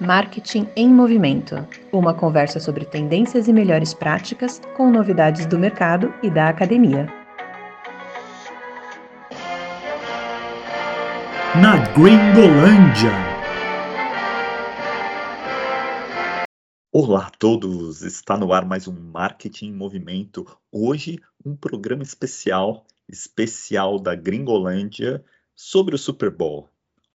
Marketing em Movimento uma conversa sobre tendências e melhores práticas com novidades do mercado e da academia. Na Gringolândia. Olá a todos! Está no ar mais um Marketing em Movimento. Hoje, um programa especial, especial da Gringolândia sobre o Super Bowl.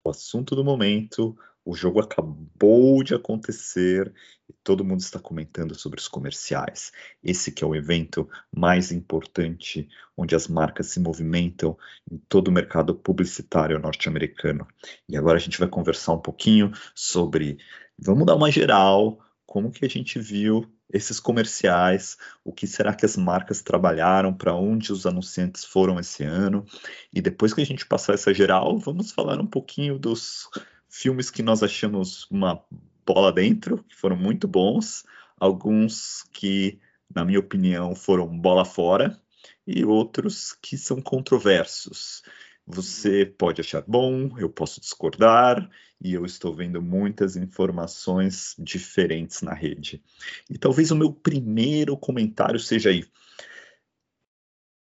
O assunto do momento, o jogo acabou de acontecer e todo mundo está comentando sobre os comerciais. Esse que é o evento mais importante onde as marcas se movimentam em todo o mercado publicitário norte-americano. E agora a gente vai conversar um pouquinho sobre, vamos dar uma geral, como que a gente viu esses comerciais, o que será que as marcas trabalharam, para onde os anunciantes foram esse ano. E depois que a gente passar essa geral, vamos falar um pouquinho dos filmes que nós achamos uma bola dentro, que foram muito bons, alguns que, na minha opinião, foram bola fora, e outros que são controversos. Você pode achar bom, eu posso discordar, e eu estou vendo muitas informações diferentes na rede. E talvez o meu primeiro comentário seja aí.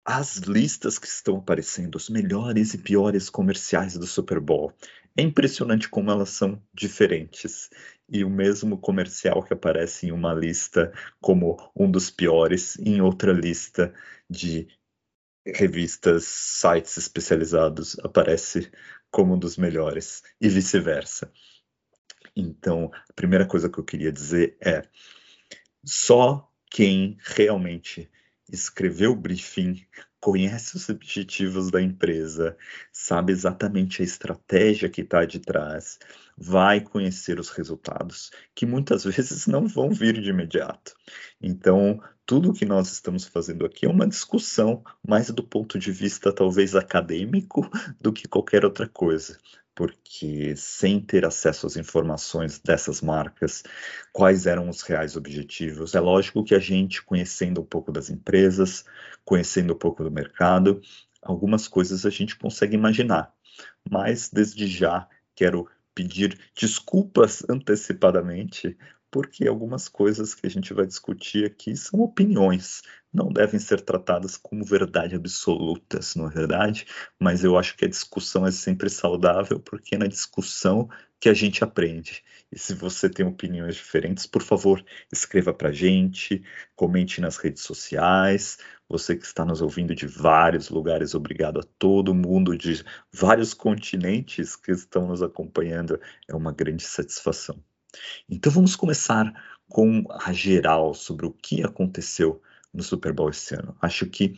As listas que estão aparecendo, os melhores e piores comerciais do Super Bowl. É impressionante como elas são diferentes. E o mesmo comercial que aparece em uma lista como um dos piores, em outra lista de revistas, sites especializados, aparece como um dos melhores, e vice-versa. Então, a primeira coisa que eu queria dizer é: só quem realmente escreveu o briefing conhece os objetivos da empresa, sabe exatamente a estratégia que está de trás, vai conhecer os resultados, que muitas vezes não vão vir de imediato. Então, tudo que nós estamos fazendo aqui é uma discussão mais do ponto de vista talvez acadêmico do que qualquer outra coisa porque sem ter acesso às informações dessas marcas, quais eram os reais objetivos. É lógico que a gente, conhecendo um pouco das empresas, conhecendo um pouco do mercado, algumas coisas a gente consegue imaginar, mas desde já quero pedir desculpas antecipadamente porque algumas coisas que a gente vai discutir aqui são opiniões, não devem ser tratadas como verdade absolutas, não é verdade? Mas eu acho que a discussão é sempre saudável, porque é na discussão que a gente aprende. E se você tem opiniões diferentes, por favor, escreva para a gente, comente nas redes sociais. Você que está nos ouvindo de vários lugares, obrigado a todo mundo de vários continentes que estão nos acompanhando. É uma grande satisfação. Então vamos começar com a geral sobre o que aconteceu no Super Bowl esse ano. Acho que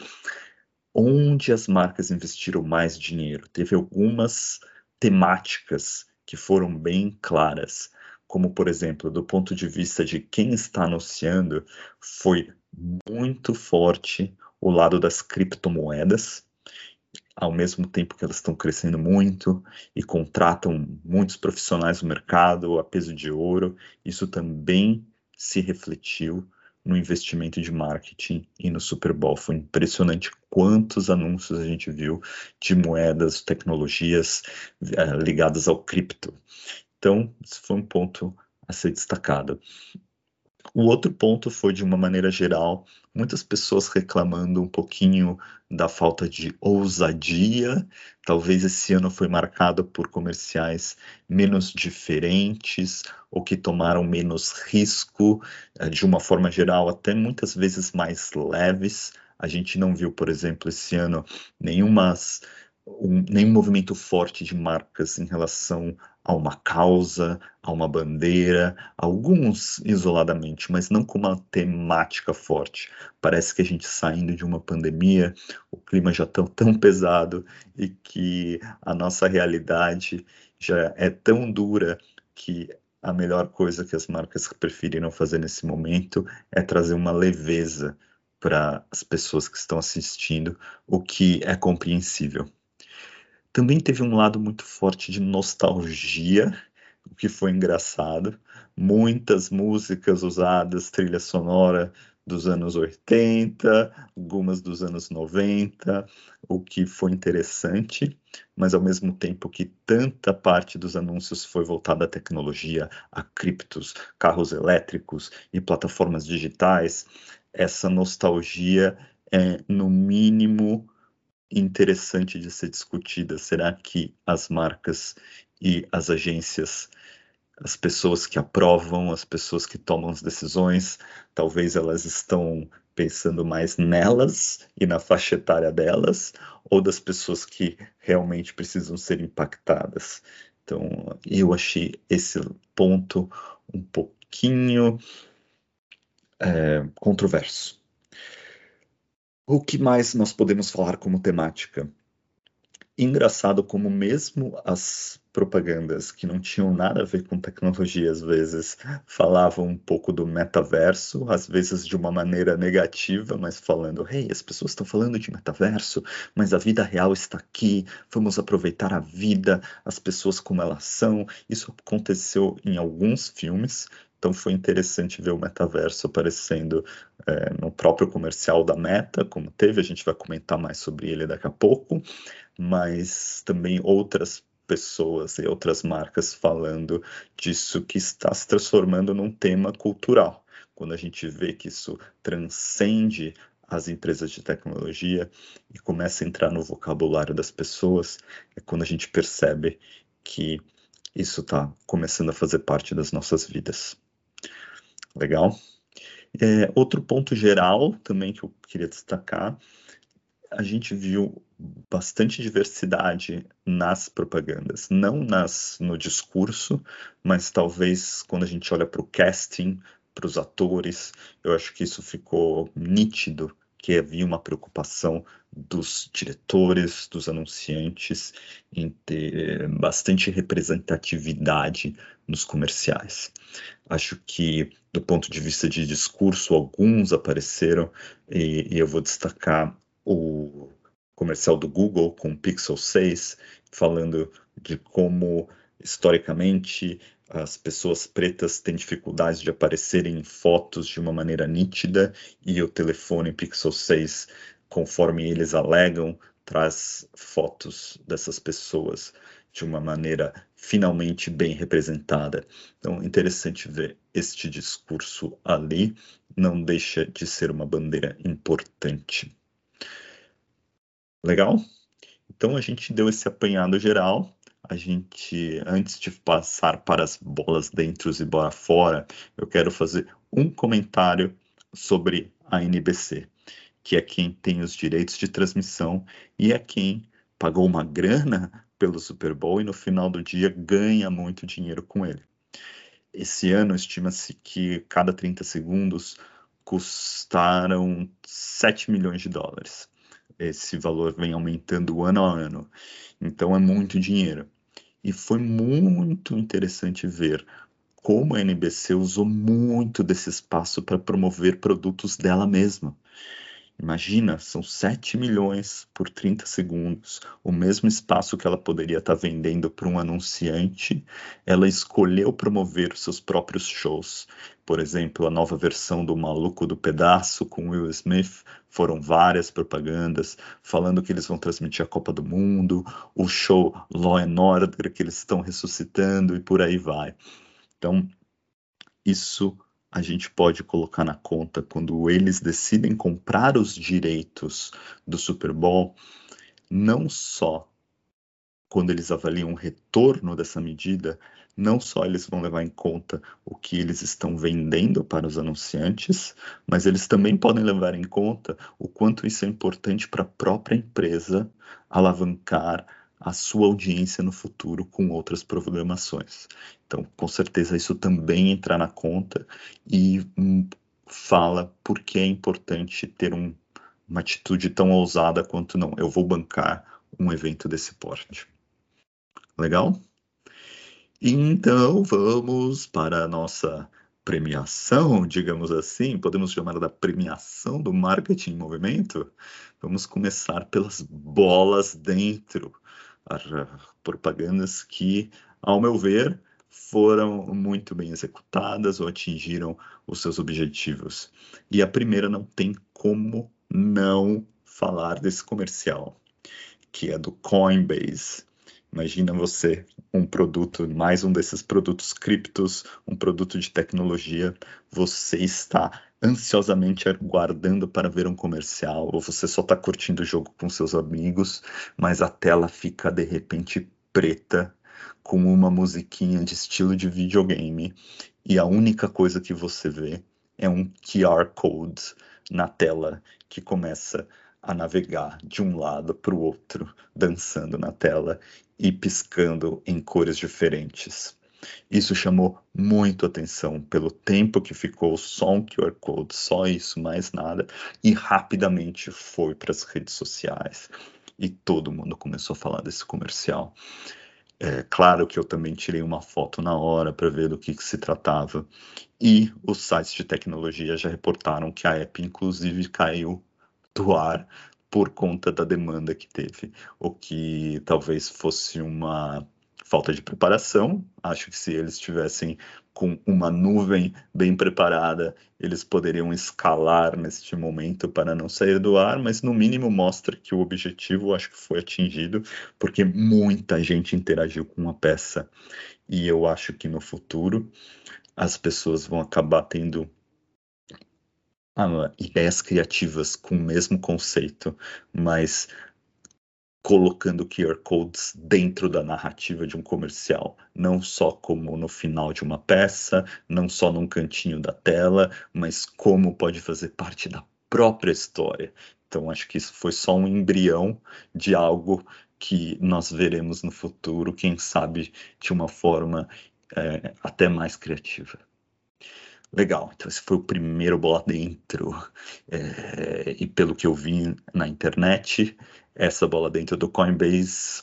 onde as marcas investiram mais dinheiro, teve algumas temáticas que foram bem claras, como por exemplo, do ponto de vista de quem está anunciando, foi muito forte o lado das criptomoedas ao mesmo tempo que elas estão crescendo muito e contratam muitos profissionais no mercado a peso de ouro, isso também se refletiu no investimento de marketing e no Super Bowl. Foi impressionante quantos anúncios a gente viu de moedas, tecnologias uh, ligadas ao cripto. Então, isso foi um ponto a ser destacado. O outro ponto foi, de uma maneira geral, muitas pessoas reclamando um pouquinho da falta de ousadia. Talvez esse ano foi marcado por comerciais menos diferentes ou que tomaram menos risco, eh, de uma forma geral, até muitas vezes mais leves. A gente não viu, por exemplo, esse ano nenhumas um, nenhum movimento forte de marcas em relação a uma causa, a uma bandeira, alguns isoladamente, mas não com uma temática forte. Parece que a gente saindo de uma pandemia, o clima já está tão pesado e que a nossa realidade já é tão dura que a melhor coisa que as marcas preferiram fazer nesse momento é trazer uma leveza para as pessoas que estão assistindo, o que é compreensível. Também teve um lado muito forte de nostalgia, o que foi engraçado. Muitas músicas usadas, trilha sonora dos anos 80, algumas dos anos 90, o que foi interessante, mas ao mesmo tempo que tanta parte dos anúncios foi voltada à tecnologia, a criptos, carros elétricos e plataformas digitais, essa nostalgia é, no mínimo, interessante de ser discutida. Será que as marcas e as agências as pessoas que aprovam, as pessoas que tomam as decisões, talvez elas estão pensando mais nelas e na faixa etária delas, ou das pessoas que realmente precisam ser impactadas. Então, eu achei esse ponto um pouquinho é, controverso. O que mais nós podemos falar como temática? Engraçado como mesmo as propagandas que não tinham nada a ver com tecnologia, às vezes falavam um pouco do metaverso, às vezes de uma maneira negativa, mas falando, hey, as pessoas estão falando de metaverso, mas a vida real está aqui, vamos aproveitar a vida, as pessoas como elas são. Isso aconteceu em alguns filmes, então foi interessante ver o metaverso aparecendo é, no próprio comercial da Meta, como teve, a gente vai comentar mais sobre ele daqui a pouco, mas também outras pessoas e outras marcas falando disso que está se transformando num tema cultural. Quando a gente vê que isso transcende as empresas de tecnologia e começa a entrar no vocabulário das pessoas, é quando a gente percebe que isso está começando a fazer parte das nossas vidas. Legal? É, outro ponto geral também que eu queria destacar a gente viu bastante diversidade nas propagandas, não nas no discurso, mas talvez quando a gente olha para o casting, para os atores, eu acho que isso ficou nítido que havia uma preocupação dos diretores, dos anunciantes em ter bastante representatividade nos comerciais. Acho que, do ponto de vista de discurso, alguns apareceram, e, e eu vou destacar o comercial do Google com o Pixel 6, falando de como, historicamente, as pessoas pretas têm dificuldades de aparecerem em fotos de uma maneira nítida e o telefone Pixel 6, conforme eles alegam, traz fotos dessas pessoas de uma maneira finalmente bem representada. Então, interessante ver este discurso ali, não deixa de ser uma bandeira importante. Legal? Então a gente deu esse apanhado geral. A gente, antes de passar para as bolas dentro e bora fora, eu quero fazer um comentário sobre a NBC, que é quem tem os direitos de transmissão e é quem pagou uma grana pelo Super Bowl e no final do dia ganha muito dinheiro com ele. Esse ano estima-se que cada 30 segundos custaram 7 milhões de dólares esse valor vem aumentando ano a ano. Então é muito dinheiro. E foi muito interessante ver como a NBC usou muito desse espaço para promover produtos dela mesma. Imagina, são 7 milhões por 30 segundos, o mesmo espaço que ela poderia estar tá vendendo para um anunciante, ela escolheu promover seus próprios shows. Por exemplo, a nova versão do Maluco do Pedaço com Will Smith, foram várias propagandas falando que eles vão transmitir a Copa do Mundo, o show Law and Order que eles estão ressuscitando e por aí vai. Então, isso a gente pode colocar na conta quando eles decidem comprar os direitos do Super Bowl, não só quando eles avaliam o retorno dessa medida, não só eles vão levar em conta o que eles estão vendendo para os anunciantes, mas eles também podem levar em conta o quanto isso é importante para a própria empresa alavancar a sua audiência no futuro com outras programações. Então, com certeza, isso também entra na conta e hum, fala por que é importante ter um, uma atitude tão ousada quanto não. Eu vou bancar um evento desse porte. Legal? Então, vamos para a nossa premiação, digamos assim, podemos chamar da premiação do marketing em movimento? Vamos começar pelas bolas dentro propagandas que, ao meu ver, foram muito bem executadas ou atingiram os seus objetivos. E a primeira não tem como não falar desse comercial, que é do Coinbase. Imagina você, um produto, mais um desses produtos criptos, um produto de tecnologia, você está ansiosamente aguardando para ver um comercial, ou você só está curtindo o jogo com seus amigos, mas a tela fica de repente preta, com uma musiquinha de estilo de videogame, e a única coisa que você vê é um QR Code na tela que começa a navegar de um lado para o outro, dançando na tela e piscando em cores diferentes. Isso chamou muito atenção pelo tempo que ficou só um QR Code, só isso, mais nada, e rapidamente foi para as redes sociais. E todo mundo começou a falar desse comercial. É claro que eu também tirei uma foto na hora para ver do que, que, se tratava. E os sites de tecnologia já reportaram que a app, inclusive, caiu do ar por conta da demanda que teve, o que talvez fosse uma falta de preparação. Acho que se eles tivessem com uma nuvem bem preparada, eles poderiam escalar neste momento para não sair do ar, mas no mínimo mostra que o objetivo acho que foi atingido, porque muita gente interagiu com a peça. E eu acho que no futuro as pessoas vão acabar tendo ah, ideias criativas com o mesmo conceito, mas colocando QR codes dentro da narrativa de um comercial, não só como no final de uma peça, não só num cantinho da tela, mas como pode fazer parte da própria história. Então acho que isso foi só um embrião de algo que nós veremos no futuro, quem sabe de uma forma é, até mais criativa. Legal, então esse foi o primeiro bola dentro. É, e pelo que eu vi na internet, essa bola dentro do Coinbase,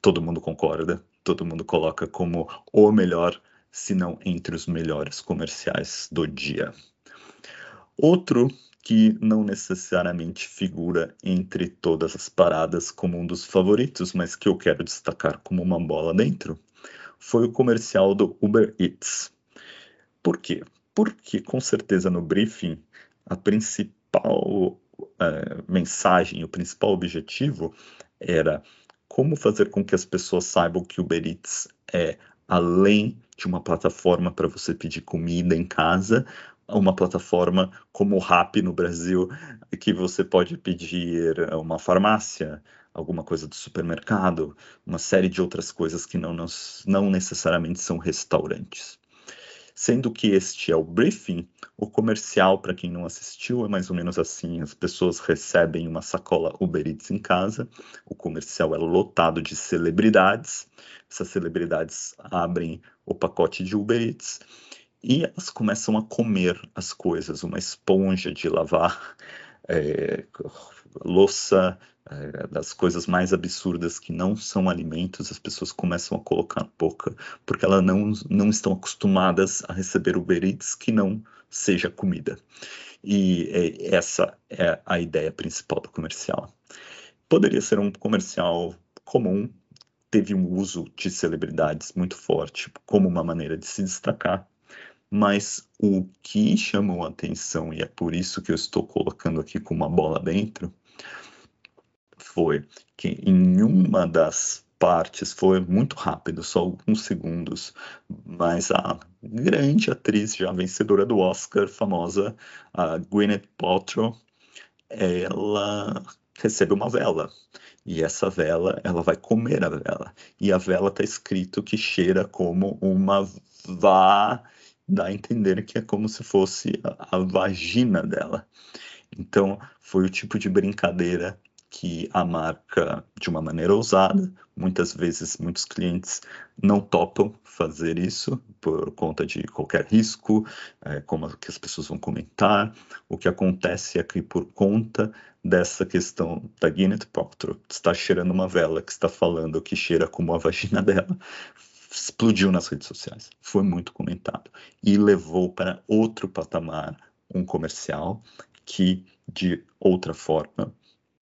todo mundo concorda, todo mundo coloca como o melhor, se não entre os melhores comerciais do dia. Outro que não necessariamente figura entre todas as paradas como um dos favoritos, mas que eu quero destacar como uma bola dentro, foi o comercial do Uber Eats. Por quê? Porque, com certeza, no briefing, a principal uh, mensagem, o principal objetivo era como fazer com que as pessoas saibam que o Uber Eats é além de uma plataforma para você pedir comida em casa, uma plataforma como o Rap no Brasil, que você pode pedir uma farmácia, alguma coisa do supermercado, uma série de outras coisas que não, não necessariamente são restaurantes. Sendo que este é o briefing, o comercial, para quem não assistiu, é mais ou menos assim: as pessoas recebem uma sacola Uber Eats em casa, o comercial é lotado de celebridades, essas celebridades abrem o pacote de Uber Eats e elas começam a comer as coisas, uma esponja de lavar é, louça, é, das coisas mais absurdas que não são alimentos, as pessoas começam a colocar na boca, porque elas não, não estão acostumadas a receber Uber Eats que não seja comida. E é, essa é a ideia principal do comercial. Poderia ser um comercial comum, teve um uso de celebridades muito forte como uma maneira de se destacar, mas o que chamou a atenção, e é por isso que eu estou colocando aqui com uma bola dentro, foi que em uma das partes foi muito rápido, só alguns segundos, mas a grande atriz já vencedora do Oscar, famosa, a Gwyneth Paltrow, ela recebe uma vela. E essa vela, ela vai comer a vela. E a vela está escrito que cheira como uma vá, dá a entender que é como se fosse a, a vagina dela. Então, foi o tipo de brincadeira que a marca, de uma maneira ousada, muitas vezes muitos clientes não topam fazer isso por conta de qualquer risco, é, como que as pessoas vão comentar. O que acontece é que por conta dessa questão da Gwyneth Paltrow está cheirando uma vela que está falando que cheira como a vagina dela, explodiu nas redes sociais, foi muito comentado e levou para outro patamar um comercial que de outra forma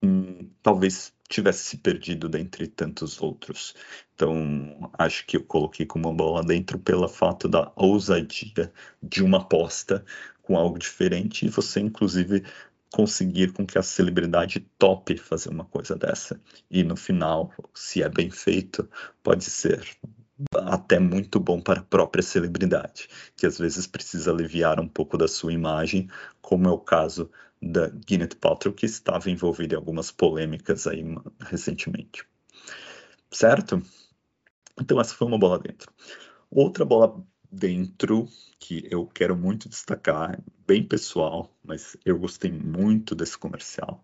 hum, talvez tivesse se perdido dentre tantos outros. Então, acho que eu coloquei como uma bola dentro pelo fato da ousadia de uma aposta com algo diferente e você, inclusive, conseguir com que a celebridade tope fazer uma coisa dessa. E no final, se é bem feito, pode ser até muito bom para a própria celebridade, que às vezes precisa aliviar um pouco da sua imagem, como é o caso da Gwyneth Paltrow, que estava envolvida em algumas polêmicas aí recentemente. Certo? Então essa foi uma bola dentro. Outra bola dentro que eu quero muito destacar, bem pessoal, mas eu gostei muito desse comercial,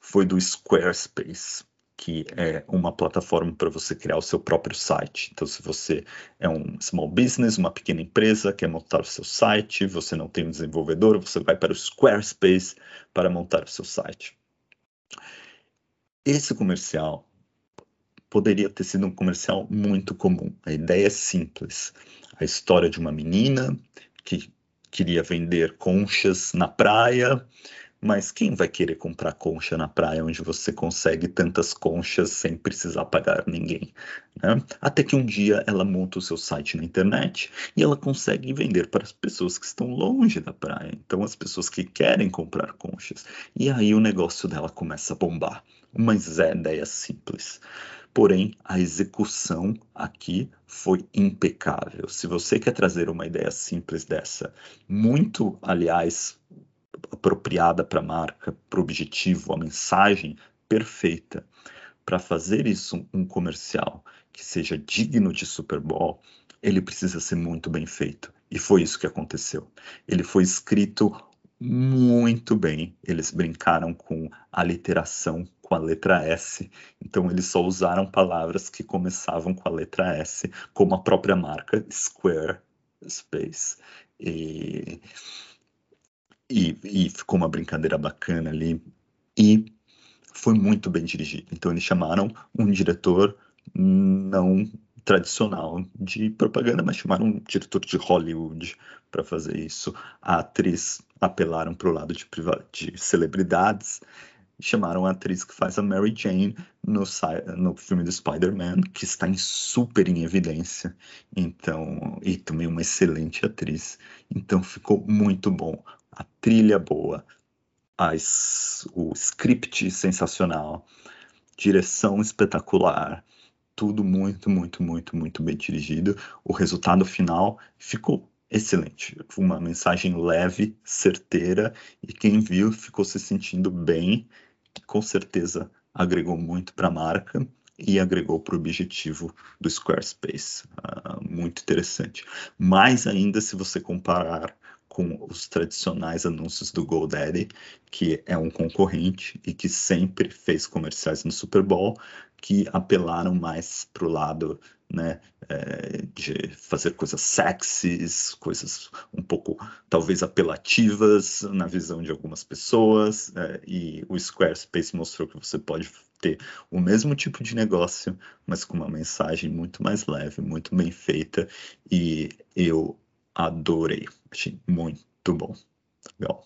foi do Squarespace que é uma plataforma para você criar o seu próprio site. Então, se você é um small business, uma pequena empresa, quer montar o seu site, você não tem um desenvolvedor, você vai para o Squarespace para montar o seu site. Esse comercial poderia ter sido um comercial muito comum. A ideia é simples. A história de uma menina que queria vender conchas na praia mas quem vai querer comprar concha na praia onde você consegue tantas conchas sem precisar pagar ninguém? Né? Até que um dia ela monta o seu site na internet e ela consegue vender para as pessoas que estão longe da praia. Então, as pessoas que querem comprar conchas. E aí o negócio dela começa a bombar. Uma ideia simples. Porém, a execução aqui foi impecável. Se você quer trazer uma ideia simples dessa, muito, aliás, apropriada para a marca, para o objetivo, a mensagem perfeita. Para fazer isso um comercial que seja digno de Super Bowl, ele precisa ser muito bem feito. E foi isso que aconteceu. Ele foi escrito muito bem. Eles brincaram com a literação, com a letra S. Então, eles só usaram palavras que começavam com a letra S, como a própria marca Square Space. E e, e ficou uma brincadeira bacana ali. E foi muito bem dirigido. Então eles chamaram um diretor não tradicional de propaganda, mas chamaram um diretor de Hollywood para fazer isso. A atriz apelaram para o lado de, de celebridades chamaram a atriz que faz a Mary Jane no, no filme do Spider-Man, que está em super em evidência. Então, e também uma excelente atriz. Então ficou muito bom a trilha boa, as, o script sensacional, direção espetacular, tudo muito, muito, muito, muito bem dirigido. O resultado final ficou excelente. Uma mensagem leve, certeira, e quem viu ficou se sentindo bem, com certeza agregou muito para a marca e agregou para o objetivo do Squarespace. Uh, muito interessante. Mais ainda se você comparar com os tradicionais anúncios do GoDaddy, que é um concorrente e que sempre fez comerciais no Super Bowl, que apelaram mais para o lado né, é, de fazer coisas sexys, coisas um pouco talvez apelativas na visão de algumas pessoas, é, e o Squarespace mostrou que você pode ter o mesmo tipo de negócio, mas com uma mensagem muito mais leve, muito bem feita, e eu adorei. Achei muito bom. Legal.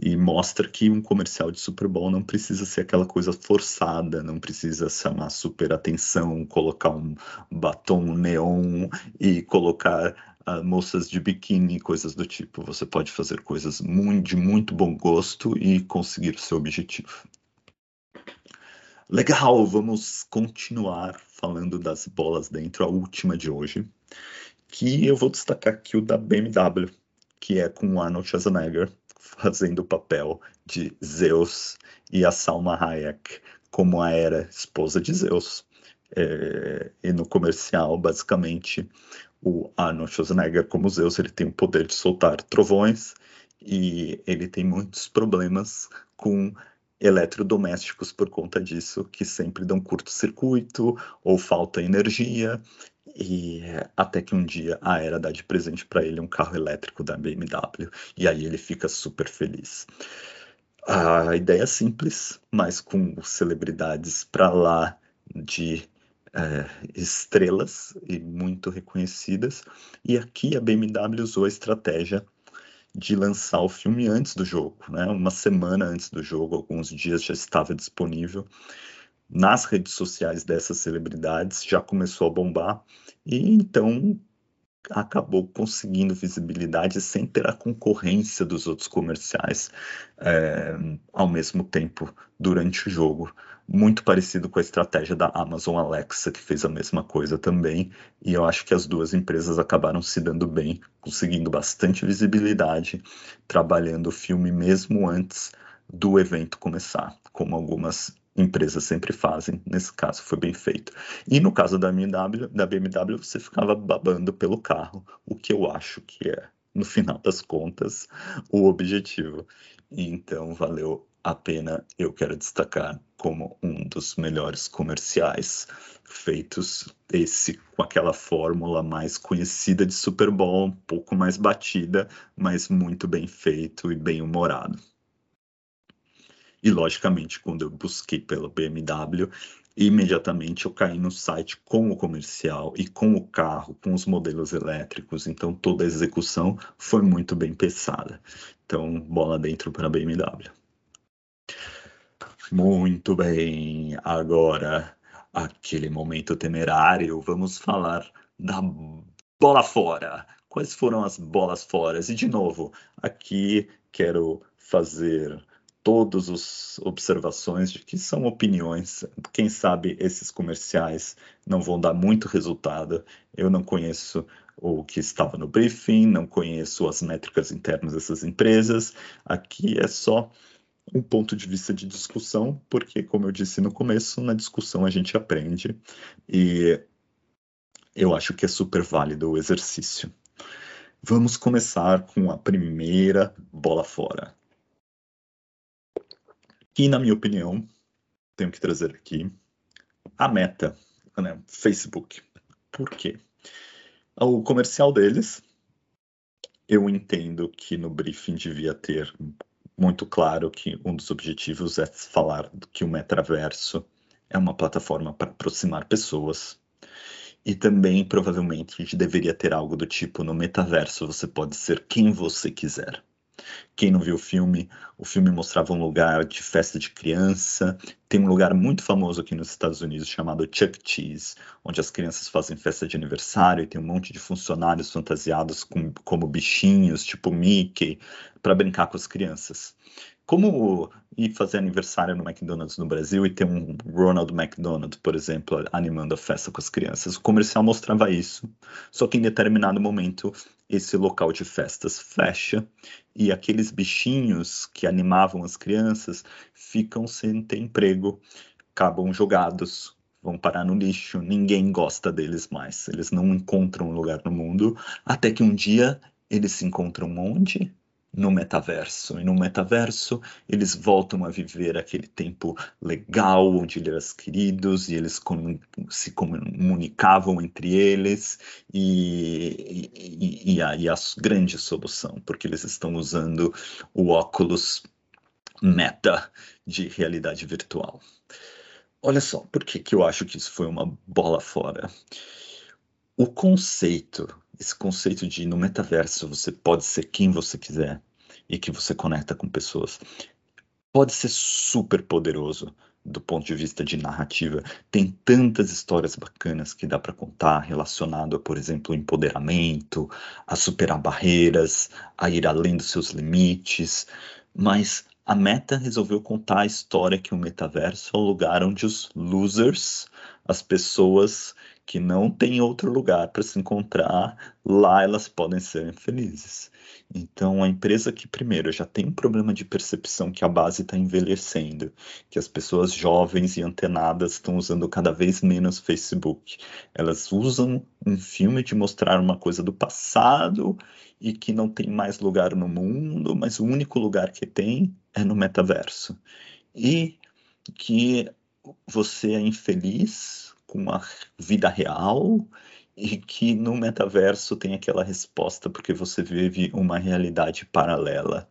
E mostra que um comercial de Super Bowl não precisa ser aquela coisa forçada, não precisa chamar super atenção, colocar um batom neon e colocar uh, moças de biquíni, coisas do tipo. Você pode fazer coisas muito, de muito bom gosto e conseguir o seu objetivo. Legal, vamos continuar falando das bolas dentro, a última de hoje que eu vou destacar aqui o da BMW, que é com Arnold Schwarzenegger fazendo o papel de Zeus e a Salma Hayek como a era esposa de Zeus. É, e no comercial, basicamente, o Arnold Schwarzenegger, como Zeus, ele tem o poder de soltar trovões e ele tem muitos problemas com eletrodomésticos por conta disso, que sempre dão curto-circuito ou falta energia. E até que um dia a Era dá de presente para ele um carro elétrico da BMW. E aí ele fica super feliz. A ideia é simples, mas com celebridades para lá de é, estrelas e muito reconhecidas. E aqui a BMW usou a estratégia de lançar o filme antes do jogo, né? Uma semana antes do jogo, alguns dias já estava disponível nas redes sociais dessas celebridades, já começou a bombar, e então acabou conseguindo visibilidade sem ter a concorrência dos outros comerciais é, ao mesmo tempo durante o jogo. Muito parecido com a estratégia da Amazon Alexa, que fez a mesma coisa também, e eu acho que as duas empresas acabaram se dando bem, conseguindo bastante visibilidade, trabalhando o filme mesmo antes do evento começar, como algumas empresas sempre fazem, nesse caso foi bem feito. E no caso da BMW, da BMW você ficava babando pelo carro, o que eu acho que é, no final das contas, o objetivo. Então valeu a pena, eu quero destacar como um dos melhores comerciais feitos, esse com aquela fórmula mais conhecida de Super Bowl, um pouco mais batida, mas muito bem feito e bem humorado. E, logicamente, quando eu busquei pela BMW, imediatamente eu caí no site com o comercial e com o carro, com os modelos elétricos. Então, toda a execução foi muito bem pensada. Então, bola dentro para a BMW. Muito bem. Agora, aquele momento temerário, vamos falar da bola fora. Quais foram as bolas fora? E, de novo, aqui quero fazer todas as observações de que são opiniões. Quem sabe esses comerciais não vão dar muito resultado. Eu não conheço o que estava no briefing, não conheço as métricas internas dessas empresas. Aqui é só um ponto de vista de discussão, porque, como eu disse no começo, na discussão a gente aprende e eu acho que é super válido o exercício. Vamos começar com a primeira bola fora. E, na minha opinião, tenho que trazer aqui a meta, né? Facebook. Por quê? O comercial deles, eu entendo que no briefing devia ter muito claro que um dos objetivos é falar que o metaverso é uma plataforma para aproximar pessoas. E também, provavelmente, deveria ter algo do tipo: no metaverso você pode ser quem você quiser. Quem não viu o filme, o filme mostrava um lugar de festa de criança. Tem um lugar muito famoso aqui nos Estados Unidos chamado Chuck Cheese, onde as crianças fazem festa de aniversário e tem um monte de funcionários fantasiados com, como bichinhos, tipo Mickey, para brincar com as crianças. Como ir fazer aniversário no McDonald's no Brasil e ter um Ronald McDonald, por exemplo, animando a festa com as crianças? O comercial mostrava isso, só que em determinado momento esse local de festas fecha e aqueles bichinhos que animavam as crianças ficam sem ter emprego, acabam jogados, vão parar no lixo, ninguém gosta deles mais, eles não encontram lugar no mundo, até que um dia eles se encontram onde? No metaverso. E no metaverso, eles voltam a viver aquele tempo legal, onde eles eram queridos e eles se comunicavam entre eles, e, e, e, a, a grande solução, porque eles estão usando o óculos meta de realidade virtual. Olha só, por que, que eu acho que isso foi uma bola fora? O conceito esse conceito de no metaverso você pode ser quem você quiser e que você conecta com pessoas, pode ser super poderoso do ponto de vista de narrativa. Tem tantas histórias bacanas que dá para contar relacionado a, por exemplo, empoderamento, a superar barreiras, a ir além dos seus limites, mas a Meta resolveu contar a história que o metaverso é o lugar onde os losers, as pessoas que não têm outro lugar para se encontrar, lá elas podem ser felizes. Então, a empresa que, primeiro, já tem um problema de percepção que a base está envelhecendo, que as pessoas jovens e antenadas estão usando cada vez menos Facebook. Elas usam um filme de mostrar uma coisa do passado e que não tem mais lugar no mundo, mas o único lugar que tem é no metaverso. E que você é infeliz com a vida real e que no metaverso tem aquela resposta porque você vive uma realidade paralela.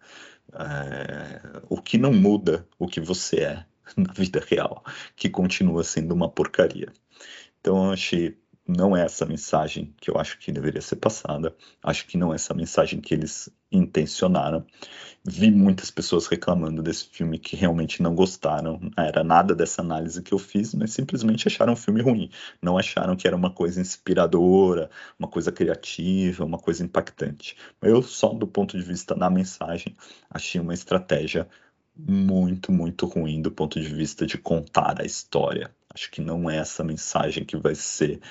É, o que não muda o que você é na vida real, que continua sendo uma porcaria. Então eu achei não é essa mensagem que eu acho que deveria ser passada. Acho que não é essa mensagem que eles intencionaram. Vi muitas pessoas reclamando desse filme que realmente não gostaram. Não era nada dessa análise que eu fiz, mas simplesmente acharam o filme ruim. Não acharam que era uma coisa inspiradora, uma coisa criativa, uma coisa impactante. Eu, só do ponto de vista da mensagem, achei uma estratégia muito, muito ruim do ponto de vista de contar a história. Acho que não é essa mensagem que vai ser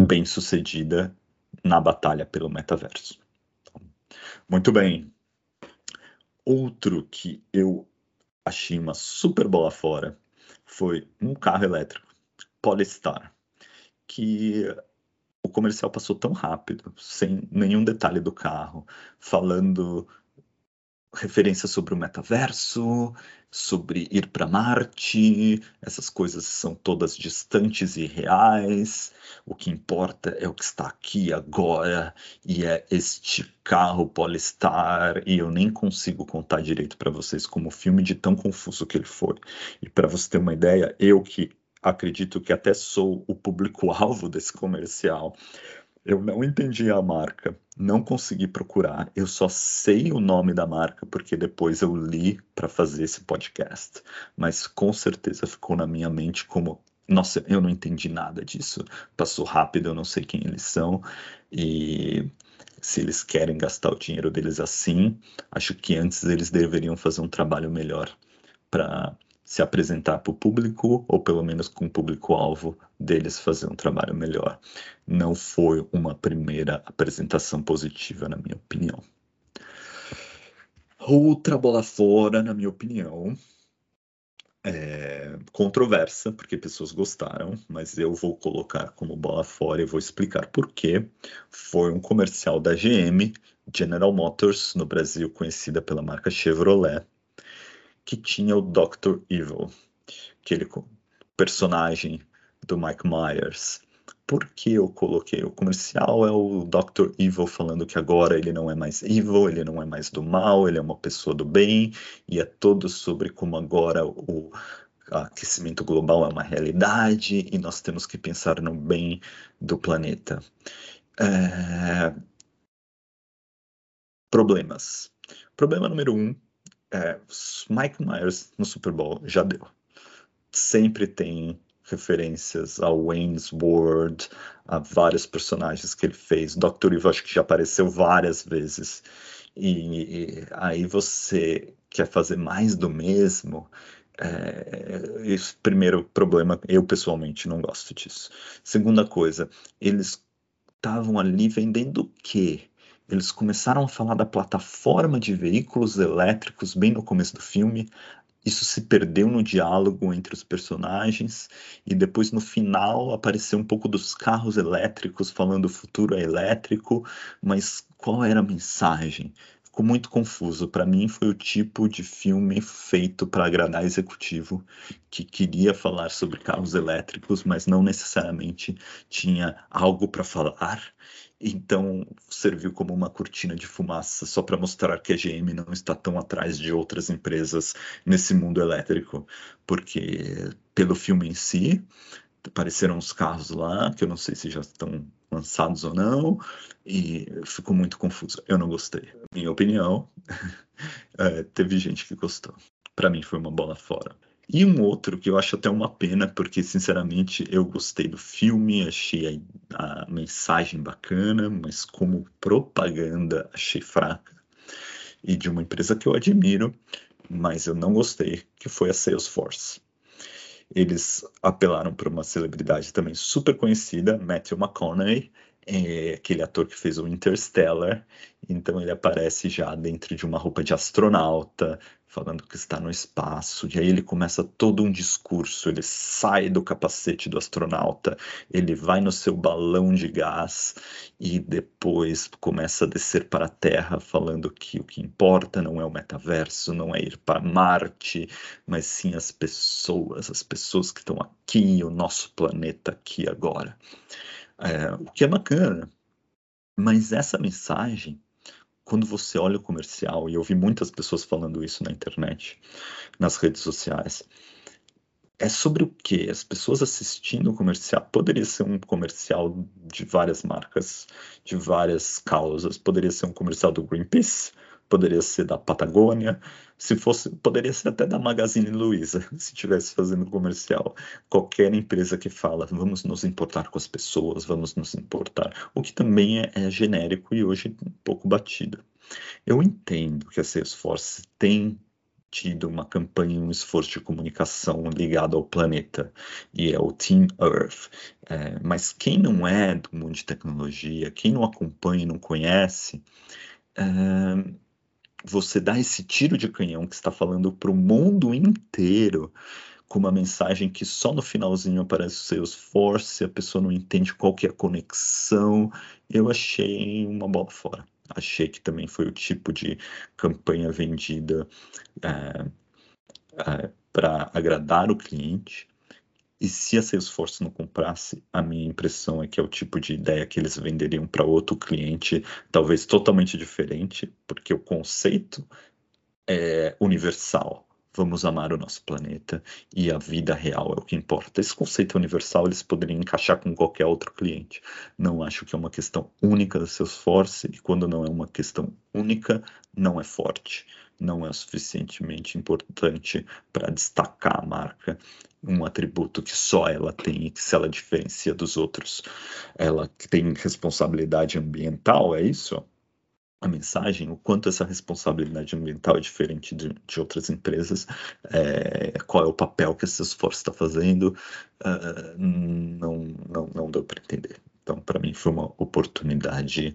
bem sucedida na batalha pelo metaverso. Muito bem. Outro que eu achei uma super bola fora foi um carro elétrico, Polestar, que o comercial passou tão rápido, sem nenhum detalhe do carro, falando referência sobre o metaverso, sobre ir para Marte, essas coisas são todas distantes e reais. O que importa é o que está aqui agora e é este carro Polestar e eu nem consigo contar direito para vocês como filme de tão confuso que ele foi. E para você ter uma ideia, eu que acredito que até sou o público-alvo desse comercial, eu não entendi a marca, não consegui procurar. Eu só sei o nome da marca porque depois eu li para fazer esse podcast. Mas com certeza ficou na minha mente como nossa, eu não entendi nada disso. Passou rápido, eu não sei quem eles são. E se eles querem gastar o dinheiro deles assim, acho que antes eles deveriam fazer um trabalho melhor para se apresentar para o público, ou pelo menos com o público-alvo deles fazer um trabalho melhor. Não foi uma primeira apresentação positiva, na minha opinião. Outra bola fora, na minha opinião, é controversa, porque pessoas gostaram, mas eu vou colocar como bola fora e vou explicar por quê. Foi um comercial da GM, General Motors, no Brasil conhecida pela marca Chevrolet, que tinha o Dr. Evil, aquele personagem do Mike Myers. Por que eu coloquei? O comercial é o Dr. Evil falando que agora ele não é mais evil, ele não é mais do mal, ele é uma pessoa do bem, e é todo sobre como agora o aquecimento global é uma realidade e nós temos que pensar no bem do planeta. É... Problemas. Problema número um é, Mike Myers no Super Bowl já deu. Sempre tem referências ao Wayne's World, a vários personagens que ele fez. Dr. Evil acho que já apareceu várias vezes. E, e aí você quer fazer mais do mesmo. É, esse primeiro problema, eu pessoalmente não gosto disso. Segunda coisa, eles estavam ali vendendo o quê? Eles começaram a falar da plataforma de veículos elétricos bem no começo do filme. Isso se perdeu no diálogo entre os personagens e depois no final apareceu um pouco dos carros elétricos falando o futuro é elétrico, mas qual era a mensagem? Ficou muito confuso. Para mim, foi o tipo de filme feito para agradar executivo que queria falar sobre carros elétricos, mas não necessariamente tinha algo para falar. Então, serviu como uma cortina de fumaça só para mostrar que a GM não está tão atrás de outras empresas nesse mundo elétrico, porque pelo filme em si, apareceram uns carros lá, que eu não sei se já estão lançados ou não, e ficou muito confuso. Eu não gostei. Minha opinião, é, teve gente que gostou. Para mim foi uma bola fora. E um outro que eu acho até uma pena, porque sinceramente eu gostei do filme, achei a, a mensagem bacana, mas como propaganda achei fraca. E de uma empresa que eu admiro, mas eu não gostei, que foi a Salesforce. Eles apelaram para uma celebridade também super conhecida, Matthew McConaughey, é aquele ator que fez o Interstellar, então ele aparece já dentro de uma roupa de astronauta, falando que está no espaço, e aí ele começa todo um discurso, ele sai do capacete do astronauta, ele vai no seu balão de gás. E depois começa a descer para a Terra, falando que o que importa não é o metaverso, não é ir para Marte, mas sim as pessoas, as pessoas que estão aqui, o nosso planeta aqui agora. É, o que é bacana. Mas essa mensagem, quando você olha o comercial, e eu vi muitas pessoas falando isso na internet, nas redes sociais, é sobre o quê? As pessoas assistindo o comercial. Poderia ser um comercial de várias marcas, de várias causas. Poderia ser um comercial do Greenpeace, poderia ser da Patagônia, se fosse, poderia ser até da Magazine Luiza, se estivesse fazendo comercial. Qualquer empresa que fala, vamos nos importar com as pessoas, vamos nos importar, o que também é, é genérico e hoje um pouco batido. Eu entendo que a Salesforce tem tido uma campanha, um esforço de comunicação ligado ao planeta, e é o Team Earth. É, mas quem não é do mundo de tecnologia, quem não acompanha e não conhece, é, você dá esse tiro de canhão que está falando para o mundo inteiro, com uma mensagem que só no finalzinho aparece o Salesforce, a pessoa não entende qual que é a conexão, eu achei uma bola fora. Achei que também foi o tipo de campanha vendida é, é, para agradar o cliente. E se a Salesforce não comprasse, a minha impressão é que é o tipo de ideia que eles venderiam para outro cliente, talvez totalmente diferente, porque o conceito é universal vamos amar o nosso planeta e a vida real é o que importa. Esse conceito universal eles poderiam encaixar com qualquer outro cliente. Não acho que é uma questão única da Salesforce e quando não é uma questão única, não é forte, não é suficientemente importante para destacar a marca, um atributo que só ela tem e que se ela diferencia dos outros, ela tem responsabilidade ambiental, é isso? a mensagem, o quanto essa responsabilidade ambiental é diferente de, de outras empresas, é, qual é o papel que a Salesforce está fazendo, uh, não, não, não deu para entender. Então, para mim, foi uma oportunidade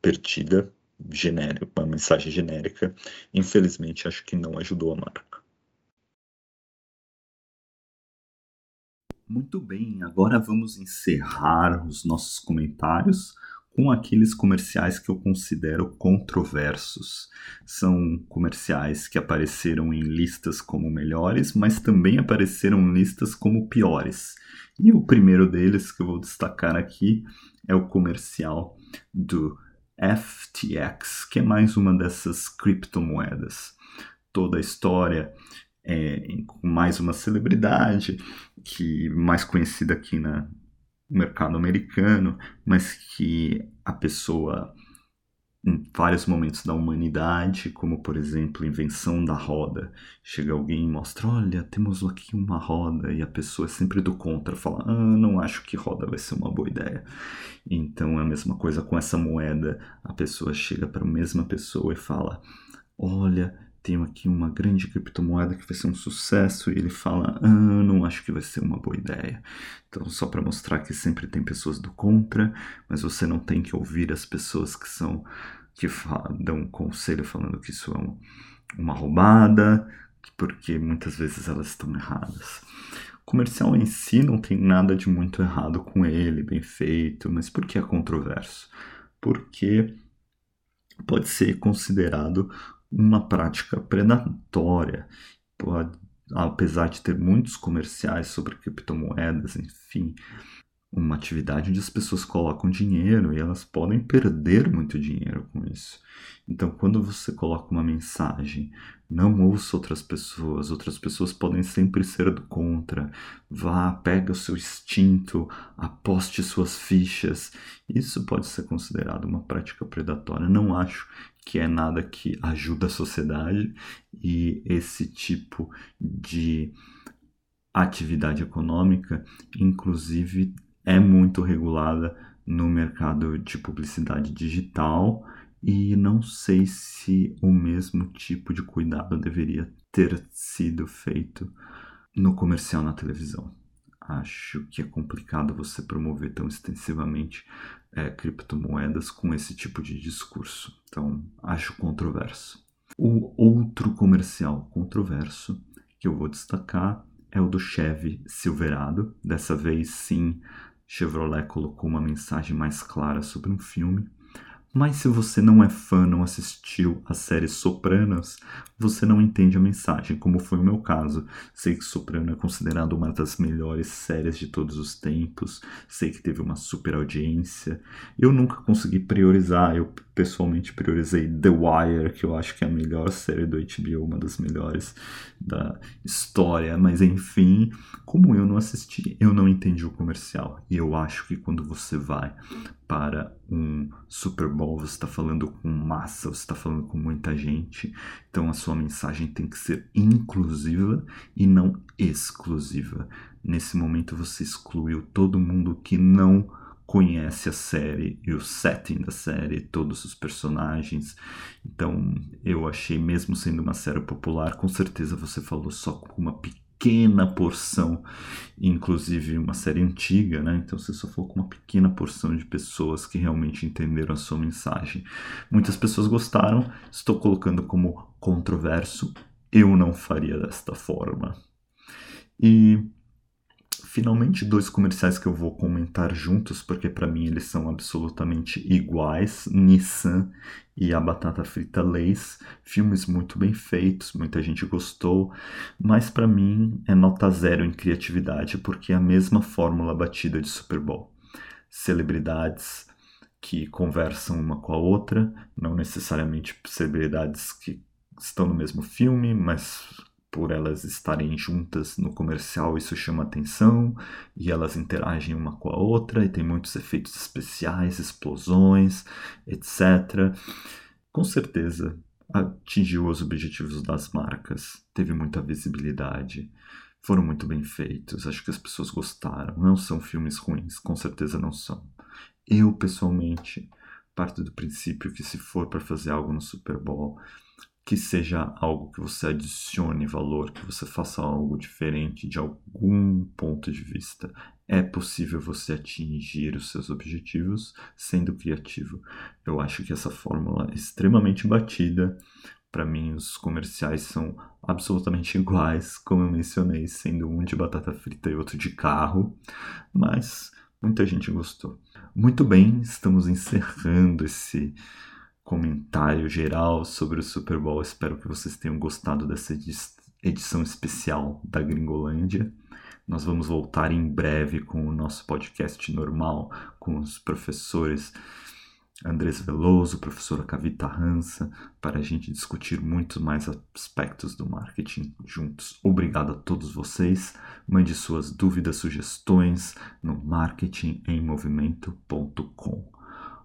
perdida, genérica, uma mensagem genérica. Infelizmente, acho que não ajudou a marca. Muito bem, agora vamos encerrar os nossos comentários com aqueles comerciais que eu considero controversos. São comerciais que apareceram em listas como melhores, mas também apareceram em listas como piores. E o primeiro deles que eu vou destacar aqui é o comercial do FTX, que é mais uma dessas criptomoedas. Toda a história é com mais uma celebridade, que mais conhecida aqui na, mercado americano, mas que a pessoa em vários momentos da humanidade, como por exemplo a invenção da roda. Chega alguém e mostra, olha, temos aqui uma roda, e a pessoa é sempre do contra, fala, ah, não acho que roda vai ser uma boa ideia. Então é a mesma coisa com essa moeda, a pessoa chega para a mesma pessoa e fala, olha, tenho aqui uma grande criptomoeda que vai ser um sucesso e ele fala, ah, não acho que vai ser uma boa ideia. Então, só para mostrar que sempre tem pessoas do contra, mas você não tem que ouvir as pessoas que são que dão um conselho falando que isso é uma roubada, porque muitas vezes elas estão erradas. Comercial em si não tem nada de muito errado com ele, bem feito, mas por que é controverso? Porque pode ser considerado uma prática predatória. Apesar de ter muitos comerciais sobre criptomoedas, enfim, uma atividade onde as pessoas colocam dinheiro e elas podem perder muito dinheiro com isso. Então, quando você coloca uma mensagem, não ouça outras pessoas, outras pessoas podem sempre ser do contra. Vá, pega o seu instinto, aposte suas fichas. Isso pode ser considerado uma prática predatória. Não acho que é nada que ajuda a sociedade e esse tipo de atividade econômica, inclusive, é muito regulada no mercado de publicidade digital e não sei se o mesmo tipo de cuidado deveria ter sido feito no comercial na televisão. Acho que é complicado você promover tão extensivamente é, criptomoedas com esse tipo de discurso. Então, acho controverso. O outro comercial controverso que eu vou destacar é o do Chevy Silverado. Dessa vez, sim, Chevrolet colocou uma mensagem mais clara sobre um filme, Mas se você não é fã, não assistiu a série Sopranos, você não entende a mensagem, como foi o meu caso. Sei que Soprano é considerado uma das melhores séries de todos os tempos, sei que teve uma super audiência. Eu nunca consegui priorizar, eu pessoalmente priorizei The Wire, que eu acho que é a melhor série do HBO, uma das melhores da história, mas enfim, como eu não assisti, eu não entendi o comercial. E eu acho que quando você vai para um Super Bowl, você está falando com massa, você está falando com muita gente, então a sua mensagem tem que ser inclusiva e não exclusiva. Nesse momento você excluiu todo mundo que não conhece a série e o setting da série, todos os personagens. Então, eu achei, mesmo sendo uma série popular, com certeza você falou só com uma pequena pequena porção, inclusive uma série antiga, né? Então você só falou com uma pequena porção de pessoas que realmente entenderam a sua mensagem. Muitas pessoas gostaram, estou colocando como controverso, eu não faria desta forma. E finalmente dois comerciais que eu vou comentar juntos, porque para mim eles são absolutamente iguais, Nissan e a Batata Frita Lays, filmes muito bem feitos, muita gente gostou, mas para mim é nota zero em criatividade, porque é a mesma fórmula batida de Super Bowl. Celebridades que conversam uma com a outra, não necessariamente celebridades que estão no mesmo filme, mas por elas estarem juntas no comercial, isso chama atenção e elas interagem uma com a outra e tem muitos efeitos especiais, explosões, etc. Com certeza atingiu os objetivos das marcas, teve muita visibilidade, foram muito bem feitos, acho que as pessoas gostaram. Não são filmes ruins, com certeza não são. Eu, pessoalmente, parto do princípio que se for para fazer algo no Super Bowl, que seja algo que você adicione valor, que você faça algo diferente de algum ponto de vista. É possível você atingir os seus objetivos sendo criativo. Eu acho que essa fórmula é extremamente batida. Para mim, os comerciais são absolutamente iguais, como eu mencionei, sendo um de batata frita e outro de carro, mas muita gente gostou. Muito bem, estamos encerrando esse comentário geral sobre o Super Bowl. Espero que vocês tenham gostado dessa edição especial da Gringolândia. Nós vamos voltar em breve com o nosso podcast normal, com os professores Andrés Veloso, professora Kavita Hansa, para a gente discutir muito mais aspectos do marketing juntos. Obrigado a todos vocês. Mande suas dúvidas, sugestões no marketingemmovimento.com.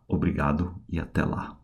Obrigado e até lá.